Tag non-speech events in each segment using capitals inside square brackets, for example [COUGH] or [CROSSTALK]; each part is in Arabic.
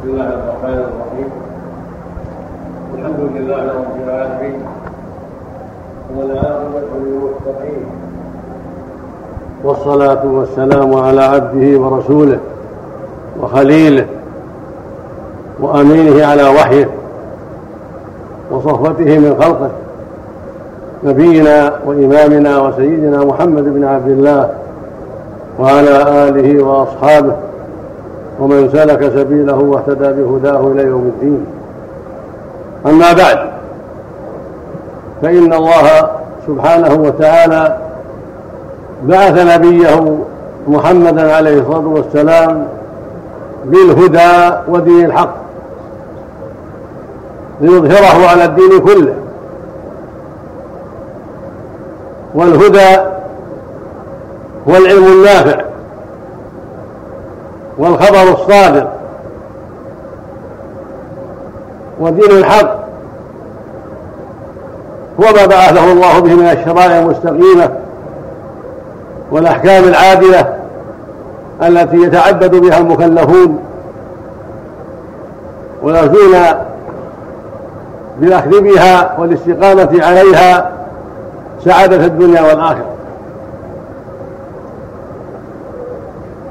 بسم الله الرحمن الرحيم. الحمد لله رب العالمين. والعاقبة للمتقين والصلاة والسلام على عبده ورسوله وخليله وأمينه على وحيه وصفوته من خلقه. نبينا وإمامنا وسيدنا محمد بن عبد الله وعلى آله وأصحابه ومن سلك سبيله واهتدى بهداه إلى يوم الدين. أما بعد فإن الله سبحانه وتعالى بعث نبيه محمدا عليه الصلاة والسلام بالهدى ودين الحق ليظهره على الدين كله. والهدى هو العلم النافع والخبر الصادق. ودين الحق. هو ما بعثه الله به من الشرائع المستقيمة والأحكام العادلة التي يتعبد بها المكلفون. ويرجون بالأخذ بها والاستقامة عليها سعادة الدنيا والآخرة.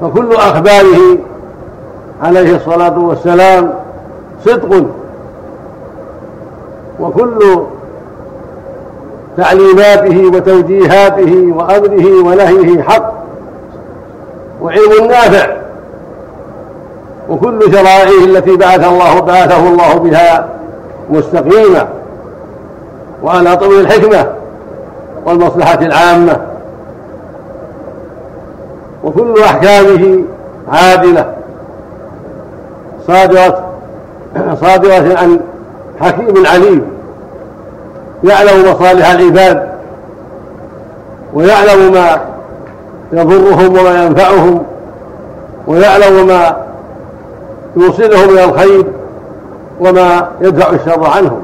فكل أخباره عليه الصلاة والسلام صدق. وكل تعليماته وتوجيهاته وأمره ونهيه حق وعلم نافع. وكل شرائعه التي بعث الله بعثه الله بها مستقيمة وعلى طول الحكمة والمصلحة العامة. وكل أحكامه عادلة. صادره صادره عن حكيم عليم. يعلم مصالح العباد. ويعلم ما يضرهم وما ينفعهم. ويعلم ما يوصلهم إلى الخير وما يدفع الشر عنهم.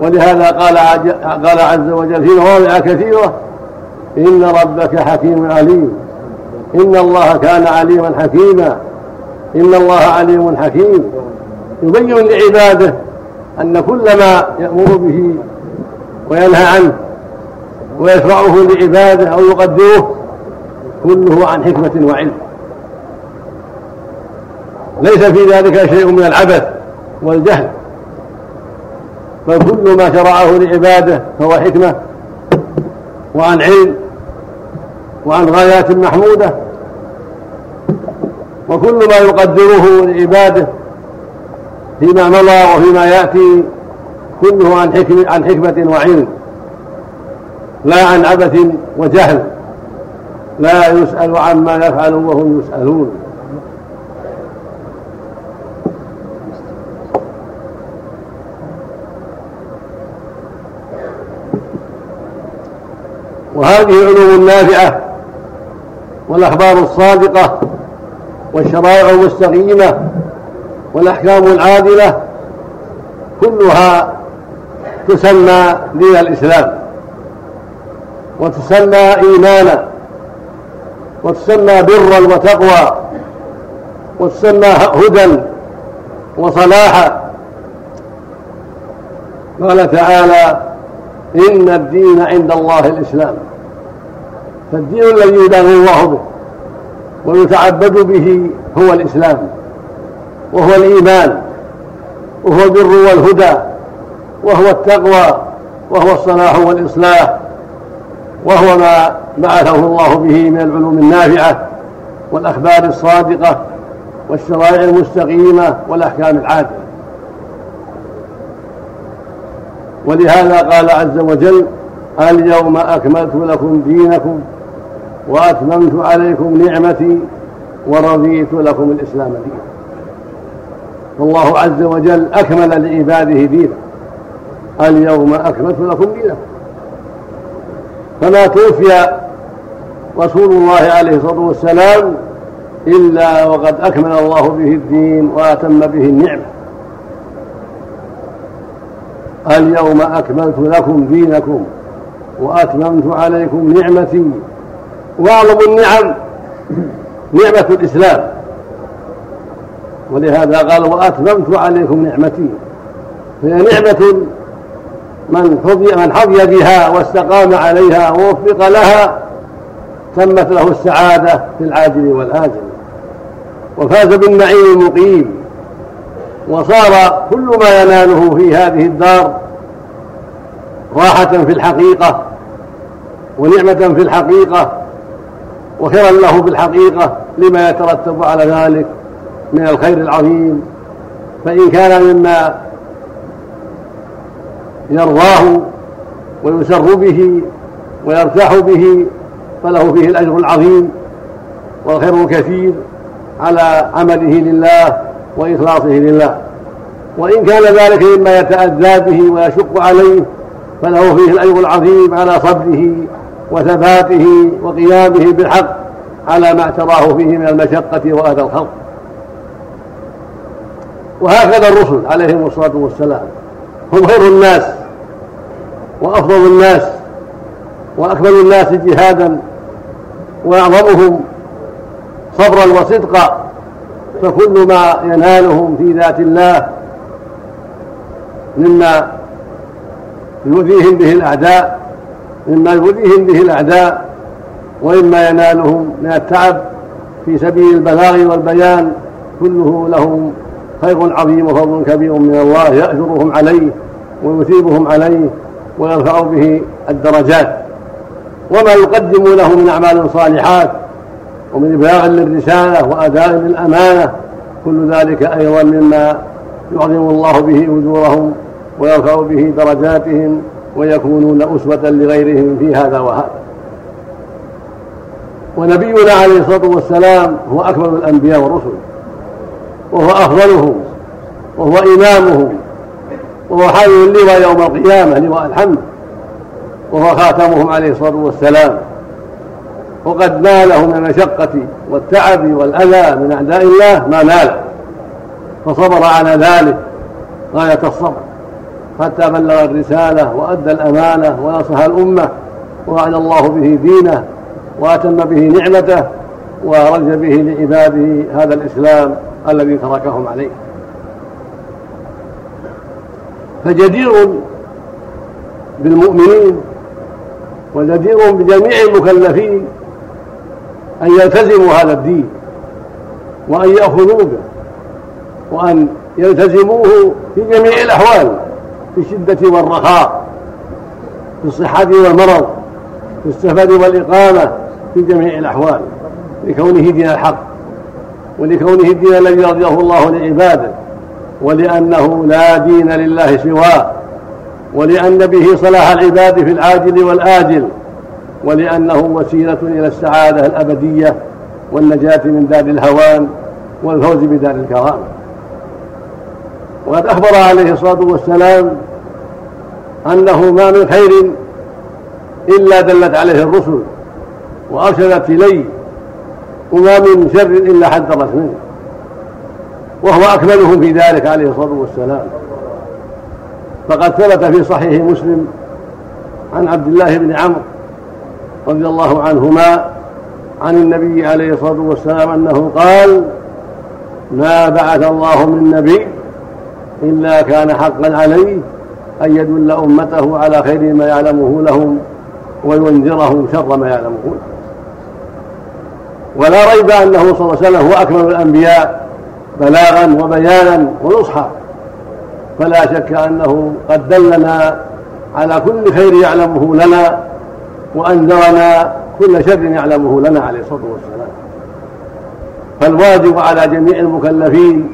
ولهذا قال قال عز وجل في مواضع كثيرة إن ربك حكيم عليم. إن الله كان عليما حكيما. إن الله عليم حكيم. يبين لعباده أن كل ما يأمر به وينهى عنه ويشرعه لعباده أو يقدره كله عن حكمة وعلم. ليس في ذلك شيء من العبث والجهل. بل كل ما شرعه لعباده فهو حكمة وعن علم. وعن غايات محمودة. وكل ما يقدره لعباده فيما مضى وفيما يأتي كله عن حكمة, عن حكمة وعلم. لا عن عبث وجهل. لا يسأل عما يفعل وهم يسألون. وهذه علوم نافعة والأخبار الصادقة والشرائع المستقيمة والأحكام العادلة كلها تسمى دين الإسلام وتسمى إيمانا وتسمى برا وتقوى وتسمى هدى وصلاحا قال تعالى إن الدين عند الله الإسلام. فالدين الذي يدان الله به ويتعبد به هو الإسلام وهو الإيمان وهو البر والهدى وهو التقوى وهو الصلاح والإصلاح وهو ما بعثه الله به من العلوم النافعة والأخبار الصادقة والشرائع المستقيمة والأحكام العادلة. ولهذا قال عز وجل اليوم أكملت لكم دينكم وأتممت عليكم نعمتي ورضيت لكم الإسلام دينا. فالله عز وجل أكمل لعباده دينه اليوم أكملت لكم دينكم. فما توفي رسول الله عليه الصلاة والسلام إلا وقد أكمل الله به الدين وأتم به النعمة. اليوم أكملت لكم دينكم وأتممت عليكم نعمتي واعظم النعم نعمة الإسلام. ولهذا قال وأتممت عليكم نعمتي. فهي نعمة من حظي من حظي بها واستقام عليها ووفق لها تمت له السعادة في العاجل والآجل. وفاز بالنعيم المقيم. وصار كل ما يناله في هذه الدار راحة في الحقيقة ونعمة في الحقيقة وخيرا له في الحقيقة لما يترتب على ذلك من الخير العظيم. فإن كان مما يرضاه ويسر به ويرتاح به فله فيه الأجر العظيم والخير الكثير على عمله لله وإخلاصه لله. وإن كان ذلك مما يتأذى به ويشق عليه فله فيه الأجر العظيم على صبره وثباته وقيامه بالحق على ما اعتراه فيه من المشقة وأذى الخلق. وهكذا الرسل عليهم الصلاة والسلام. هم خير الناس وأفضل الناس وأكمل الناس جهادا وأعظمهم صبرا وصدقا فكل ما ينالهم في ذات الله مما يؤذيهم به الأعداء مما يؤذيهم به الأعداء وإما ينالهم من التعب في سبيل البلاغ والبيان كله لهم خير عظيم وفضل كبير من الله يأجرهم عليه ويثيبهم عليه ويرفع به الدرجات. وما يقدم له من أعمال صالحات ومن إبلاغ للرسالة وأداء للأمانة كل ذلك أيضا مما يعظم الله به أجورهم ويرفع به درجاتهم ويكونون أسوة لغيرهم في هذا وهذا. ونبينا عليه الصلاة والسلام هو أكمل الأنبياء والرسل وهو أفضلهم وهو إمامهم وهو حامل اللواء يوم القيامة لواء الحمد وهو خاتمهم عليه الصلاة والسلام. وقد ناله من المشقة والتعب والأذى من أعداء الله ما نال فصبر على ذلك غاية الصبر. حتى بلغ الرسالة وأدى الأمانة ونصح الأمة وأعلى الله به دينه وأتم به نعمته ورج به لعباده هذا الإسلام الذي تركهم عليه. فجدير بالمؤمنين وجدير بجميع المكلفين أن يلتزموا هذا الدين وأن يأخذوا به وأن يلتزموه في جميع الأحوال. في الشدة والرخاء في الصحة والمرض في السفر والإقامة في جميع الأحوال لكونه دين الحق ولكونه الدين الذي رضيه الله لعباده ولأنه لا دين لله سواه ولأن به صلاح العباد في العاجل والآجل ولأنه وسيلة إلى السعادة الأبدية والنجاة من دار الهوان والفوز بدار الكرامة. وقد أخبر عليه الصلاة والسلام أنه ما من خير إلا دلت عليه الرسل وأرشدت إليه وما من شر إلا حذرت منه وهو أكملهم في ذلك عليه الصلاة والسلام. فقد ثبت في صحيح مسلم عن عبد الله بن عمرو رضي الله عنهما عن النبي عليه الصلاة والسلام أنه قال ما بعث الله من نبي إلا كان حقا عليه أن يدل أمته على خير ما يعلمه لهم وينذرهم شر ما يعلمه. ولا ريب أنه صلى الله عليه وسلم هو أكمل الأنبياء بلاغا وبيانا ونصحا. فلا شك أنه قد دلنا على كل خير يعلمه لنا وأنذرنا كل شر يعلمه لنا عليه الصلاة والسلام. فالواجب على جميع المكلفين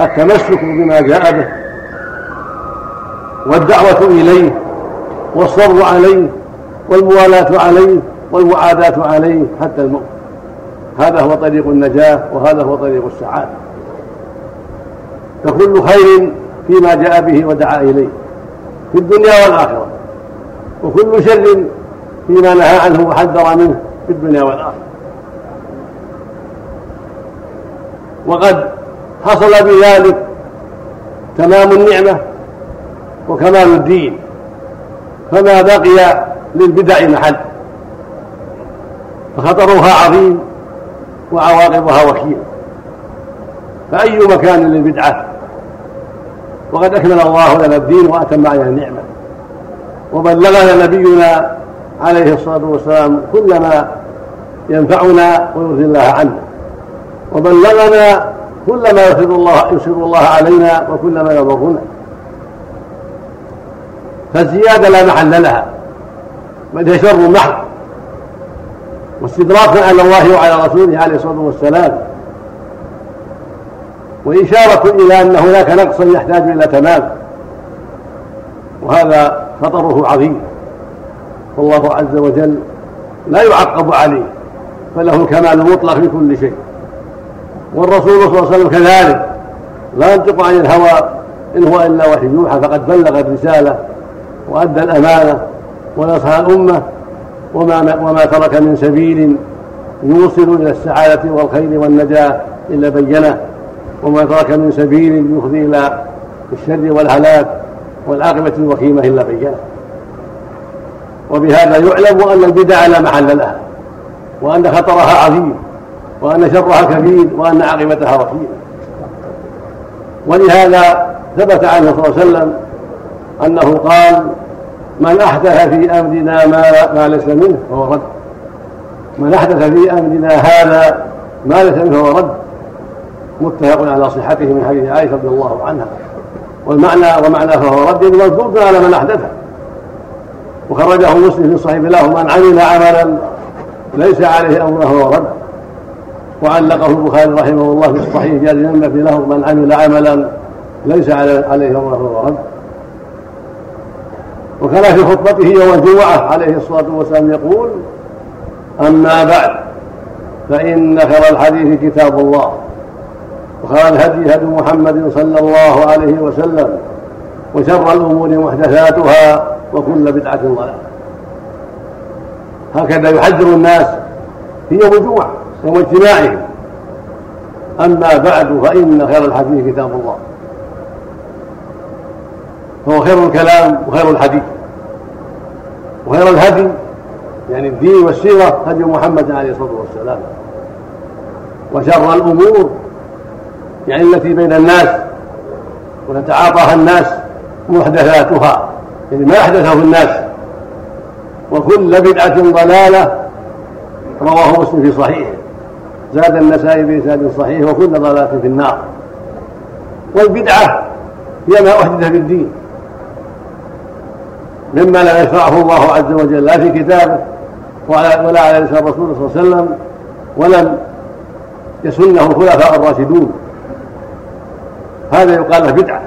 التمسك بما جاء به والدعوة إليه والصبر عليه والموالاة عليه والمعاداة عليه حتى الموت. هذا هو طريق النجاة وهذا هو طريق السعادة. فكل خير فيما جاء به ودعا إليه في الدنيا والآخرة وكل شر فيما نهى عنه وحذر منه في الدنيا والآخرة. وقد حصل بذلك تمام النعمة وكمال الدين فما بقي للبدع محل. فخطرها عظيم وعواقبها وكيل. فأي مكان للبدعة؟ وقد أكمل الله لنا الدين وأتم علينا النعمة. وبلغنا نبينا عليه الصلاة والسلام كل ما ينفعنا ويرضي الله عنا وبلغنا كل ما يسر الله يسر الله علينا وكل ما يضرنا فالزيادة لا محل لها. بل هي شر محض. واستدراكا على الله وعلى رسوله عليه الصلاة والسلام. وإشارة إلى أن هناك نقصا يحتاج إلى تمام. وهذا خطره عظيم. والله عز وجل لا يعقب عليه. فله الكمال المطلق في كل شيء. والرسول صلى الله عليه وسلم كذلك. لا ينطق عن الهوى إن هو إلا وحي يوحى فقد بلغ الرسالة وأدى الأمانة ونصح الأمة وما, وما ترك من سبيل يوصل إلى السعادة والخير والنجاة إلا بينه. وما ترك من سبيل يفضي إلى الشر والهلاك والعاقبة الوخيمة إلا بينه. وبهذا يعلم أن البدع لا محل لها وأن خطرها عظيم. وأن شرها كبير وأن عاقبتها وخيمة ولهذا ثبت عنه صلى الله عليه وسلم أنه قال من أحدث في أمرنا ما, ما ليس منه فهو رد. من أحدث في أمرنا هذا ما ليس منه فهو رد. متفق على صحته من حديث عائشة رضي الله عنها. والمعنى ومعنى فهو رد مردود على من أحدثه. وخرجه مسلم في صحيح له من عمل عملا ليس عليه أمره فهو رد. وعلقه البخاري رحمه الله في الصحيح لنمة في له من عمل عملا ليس عليه أمره فهو رد وكان في خطبته يوم الجمعة عليه الصلاة والسلام يقول أما بعد فإن خير الحديث كتاب الله. وخير الهدي هدي محمد صلى الله عليه وسلم وشر الأمور محدثاتها وكل بدعة ضلالة. هكذا يحذر الناس في يوم الجمعة. يوم اجتماعهم أما بعد فإن خير الحديث كتاب الله. فهو خير الكلام وخير الحديث. وخير الهدي يعني الدين والسيرة هدي محمد عليه الصلاة والسلام. وشر الأمور يعني التي بين الناس وتتعاطاها الناس محدثاتها. يعني ما أحدثه الناس. وكل بدعة ضلالة رواه مسلم في صحيحه. زاد النسائي بإسناد صحيح وكل ضلالة في النار. والبدعة هي ما أحدث في الدين مما لم يشرعه الله عز وجل لا في كتابه ولا على لسان الرسول صلى الله عليه وسلم ولم يسنه الخلفاء الراشدون. هذا يقال له بدعة.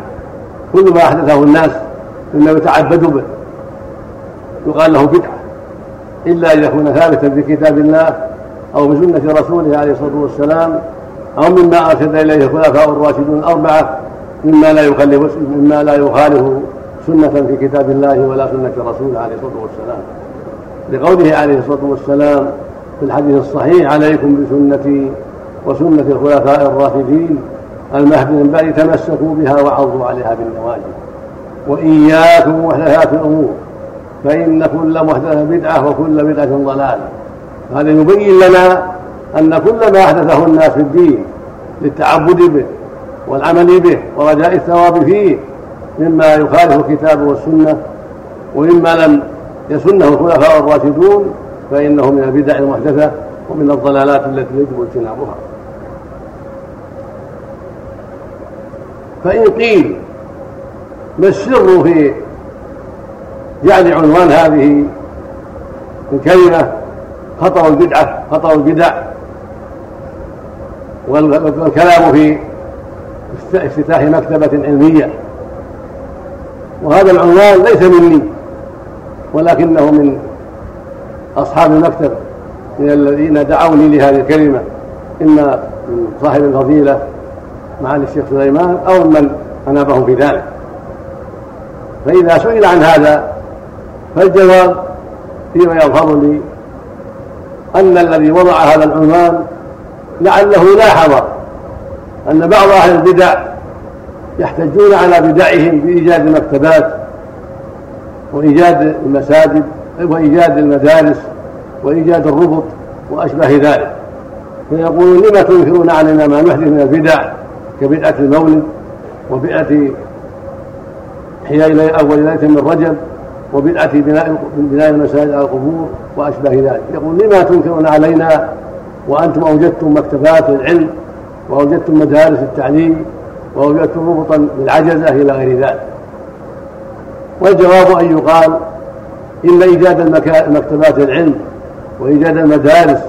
كل ما أحدثه الناس مما يتعبد به. يقال له بدعة. إلا أن يكون ثابتا في كتاب الله أو بسنه رسوله عليه الصلاة والسلام أو مما أرشد إليه الخلفاء الراشدون الأربعة مما لا يخالف مما لا يخالف سنة في كتاب الله ولا سنة رسوله عليه الصلاة والسلام. لقوله عليه الصلاة والسلام في الحديث الصحيح عليكم بسنتي وسنة الخلفاء الراشدين المهدي من بعد تمسكوا بها وعضوا عليها بالنواجذ وإياكم محدثات الأمور فإن كل محدثة بدعة وكل بدعة ضلالة. هذا يبين لنا أن كل ما أحدثه الناس في الدين للتعبد به والعمل به ورجاء الثواب فيه مما يخالف الكتاب والسنة ومما لم يسنه الخلفاء الراشدون فإنه من البدع المحدثة ومن الضلالات التي يجب اجتنابها. فإن قيل ما السر في جعل عنوان هذه الكلمة خطر البدعة خطر البدع. والكلام في افتتاح مكتبة علمية. وهذا العنوان ليس مني ولكنه من أصحاب المكتب من الذين دعوني لهذه الكلمة. إما من صاحب الفضيلة معالي الشيخ سليمان أو من أنابهم في ذلك. فإذا سئل عن هذا فالجواب فيما يظهر لي أن الذي وضع هذا العنوان لعله لاحظ أن بعض أهل البدع يحتجون على بدعهم بإيجاد المكتبات وإيجاد المساجد وإيجاد المدارس وإيجاد الربط وأشبه ذلك. فيقولون لما تنكرون علينا ما نحدث من البدع كبدعة المولد وبدعة إحياء أول ليلة من رجب وبدعة بناء بناء المساجد على القبور وأشباه ذلك. يقول لما تنكرون علينا وأنتم أوجدتم مكتبات العلم وأوجدتم مدارس التعليم وأوجدتم ربطا بالعجزة إلى غير ذلك. والجواب أن يقال إن إيجاد مكتبات العلم وإيجاد المدارس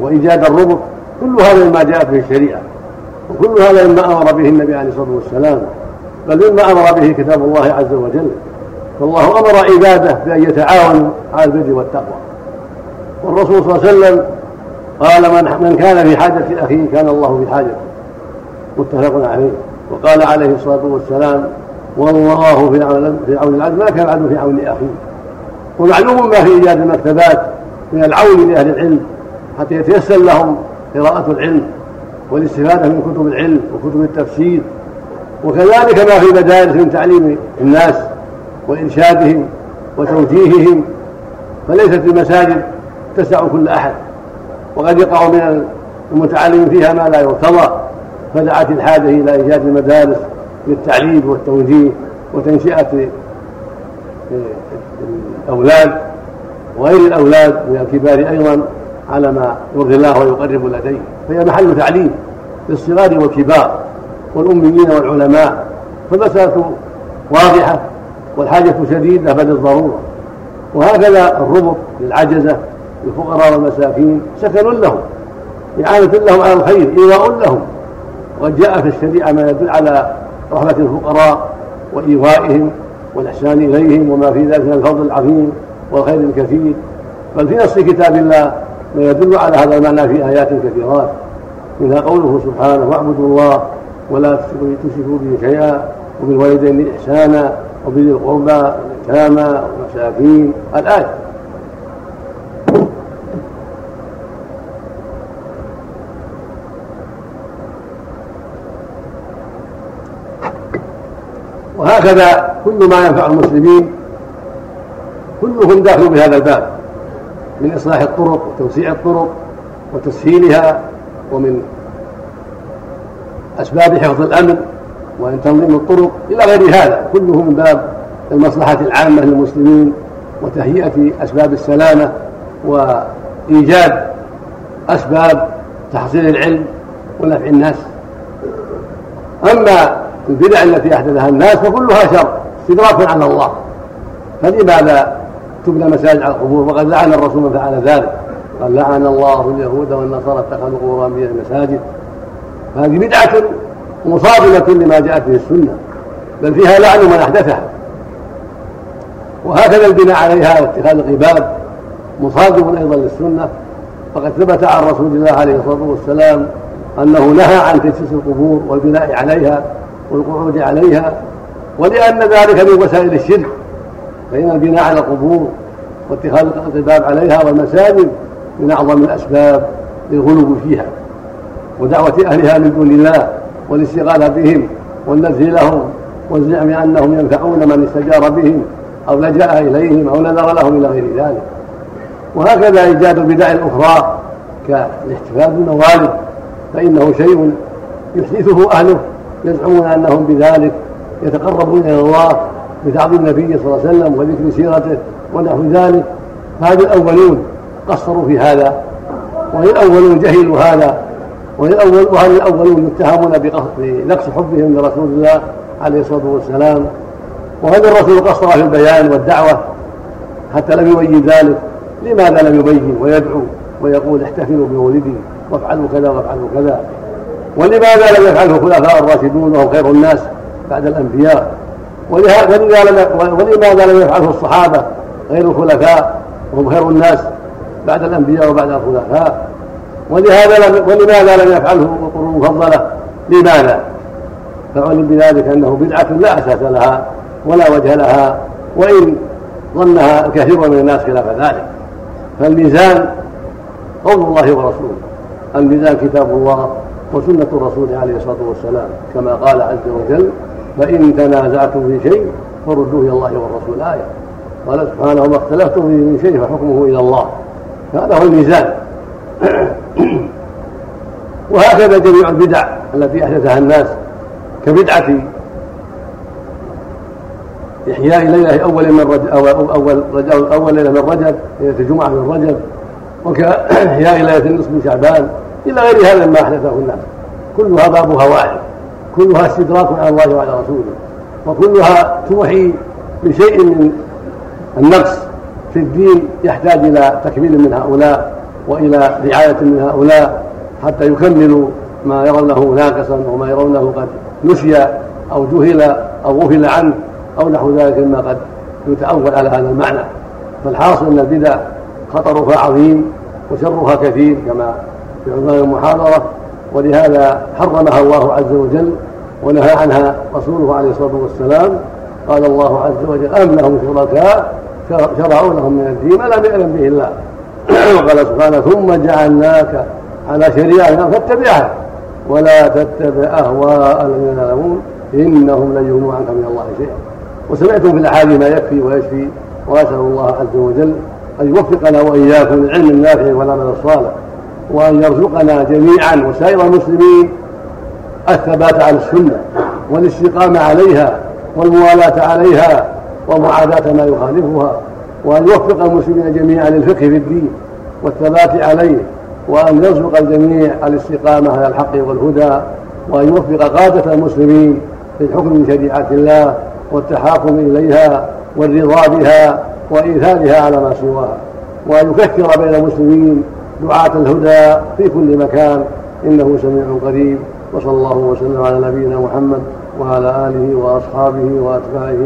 وإيجاد الربط كل هذا مما جاء به الشريعة وكل هذا مما أمر به النبي عليه الصلاة والسلام بل مما أمر به كتاب الله عز وجل. فالله أمر عباده بأن يتعاونوا على البر والتقوى. والرسول صلى الله عليه وسلم قال من من كان في حاجة أخيه كان الله في حاجته متفق عليه. وقال عليه الصلاة والسلام والله في عون في عون العبد ما كان العبد في عون أخيه. ومعلوم ما في إيجاد المكتبات من العون لأهل العلم حتى يتيسر لهم قراءة العلم والاستفادة من كتب العلم وكتب التفسير. وكذلك ما في مدارس من تعليم الناس. وإرشادهم وتوجيههم فليست المساجد تسع كل أحد. وقد يقع من المتعلم فيها ما لا يرتضى فدعت الحاجة إلى إيجاد المدارس للتعليم والتوجيه وتنشئة الأولاد وغير الأولاد من الكبار أيضا على ما يرضي الله ويقرب لديه. فهي محل تعليم للصغار والكبار والأميين والعلماء فالمسألة واضحة. والحاجة شديدة بل الضرورة. وهكذا الربط للعجزة للفقراء والمساكين سكن لهم إعانة لهم على الخير إيواء لهم. وقد جاء في الشريعة ما يدل على رحمة الفقراء وإيوائهم والإحسان إليهم وما في ذلك من الفضل العظيم والخير الكثير. بل في نص كتاب الله ما يدل على هذا المعنى في آيات كثيرات منها قوله سبحانه واعبدوا الله ولا تشركوا به شيئا وبالوالدين إحسانا وبذي القربى واليتامى والمساكين. الآية. وهكذا كل ما ينفع المسلمين كلهم داخل بهذا الباب من إصلاح الطرق وتوسيع الطرق وتسهيلها ومن أسباب حفظ الأمن وأن تنظيم الطرق إلى غير هذا. كله من باب المصلحة العامة للمسلمين وتهيئة أسباب السلامة وإيجاد أسباب تحصيل العلم ونفع الناس. أما البدع التي أحدثها الناس فكلها شر استدراك على الله. فلماذا تبنى مساجد على القبور؟ وقد لعن الرسول من فعل ذلك. قال لعن الله اليهود والنصارى اتخذوا قبور انبياء المساجد فهذه بدعة مصادمه لما جاءت به السنة بل فيها لعن من أحدثها. وهكذا البناء عليها واتخاذ العباد مصادم أيضا للسنة. فقد ثبت عن رسول الله عليه الصلاة والسلام أنه نهى عن تجسيس القبور والبناء عليها والقعود عليها ولأن ذلك من وسائل الشرك. فإن البناء على القبور واتخاذ القباب عليها والمساجد من أعظم الأسباب للغلو فيها. ودعوة أهلها من دون الله والاستغاثة بهم والنذر لهم والزعم أنهم ينفعون من استجار بهم أو لجأ إليهم أو نذر لهم إلى غير ذلك. وهكذا إيجاد البدع الأخرى كالاحتفال بالموالد فإنه شيء يحدثه أهله يزعمون أنهم بذلك يتقربون إلى الله بتعظيم النبي صلى الله عليه وسلم وذكر سيرته ونحو ذلك. فهذا الأولون قصروا في هذا وهي الأولون جهلوا هذا وهي الأول وهل الأولون يتهمون بنقص حبهم لرسول الله عليه الصلاة والسلام؟ وهذا الرسول قصر في البيان والدعوة حتى لم يبين ذلك؟ لماذا لم يبين ويدعو ويقول احتفلوا بمولدي وافعلوا كذا وافعلوا كذا؟ ولماذا لم يفعله الخلفاء الراشدون وهم خير الناس بعد الأنبياء؟ ولماذا لم يفعله الصحابة غير الخلفاء وهم خير الناس بعد الأنبياء وبعد الخلفاء؟ ولهذا لم ولماذا لم يفعله القرون المفضلة لماذا؟ فعلم بذلك أنه بدعة لا أساس لها ولا وجه لها وإن ظنها الكثير من الناس خلاف ذلك. فالميزان قول الله ورسوله. الميزان كتاب الله وسنة الرسول عليه الصلاة والسلام. كما قال عز وجل فإن تنازعتم في شيء فردوه إلى الله والرسول. آية. قال سبحانه وما اختلفتم فيه من شيء فحكمه إلى الله. هذا هو الميزان. [COUGHS] وهكذا جميع البدع التي أحدثها الناس كبدعة إحياء ليلة أول من رجب أو أول أول ليلة من رجب ليلة الجمعة من رجب وكإحياء ليلة النصف من شعبان إلى غير هذا مما أحدثه الناس. كلها بابها واحد. كلها استدراك على الله وعلى رسوله. وكلها توحي بشيء من النقص في الدين يحتاج إلى تكميل من هؤلاء. وإلى رعاية من هؤلاء حتى يكملوا ما يرونه ناقصا وما يرونه قد نسي أو جهل أو غفل عنه أو نحو ذلك مما قد يتأول على هذا المعنى. فالحاصل أن البدع خطرها عظيم وشرها كثير كما في عنوان المحاضرة ولهذا حرمها الله عز وجل ونهى عنها رسوله عليه الصلاة والسلام. قال الله عز وجل أم لهم شركاء شرعوا لهم من الدين ما لم يعلم به الله. [COUGHS] وقال سبحانه ثم جعلناك على شريعة فاتبعها ولا تتبع أهواء الذين يعلمون إنهم لن يغنوا عنك من الله شيئا. وسمعتم في الأحاديث ما يكفي ويشفي وأسأل الله عز وجل أن يوفقنا وإياكم للعلم النافع والعمل الصالح وأن يرزقنا جميعا وسائر المسلمين الثبات على السنة والاستقامة عليها والموالاة عليها ومعاداة ما يخالفها. وأن يوفق المسلمين جميعا للفقه في الدين والثبات عليه وأن يرزق الجميع الاستقامة على الحق والهدى وأن يوفق قادة المسلمين في الحكم من شريعة الله والتحاكم إليها والرضا بها وإيثارها على ما سواها وأن يكثر بين المسلمين دعاة الهدى في كل مكان إنه سميع قريب وصلى الله وسلم على نبينا محمد وعلى آله وأصحابه وأتباعه.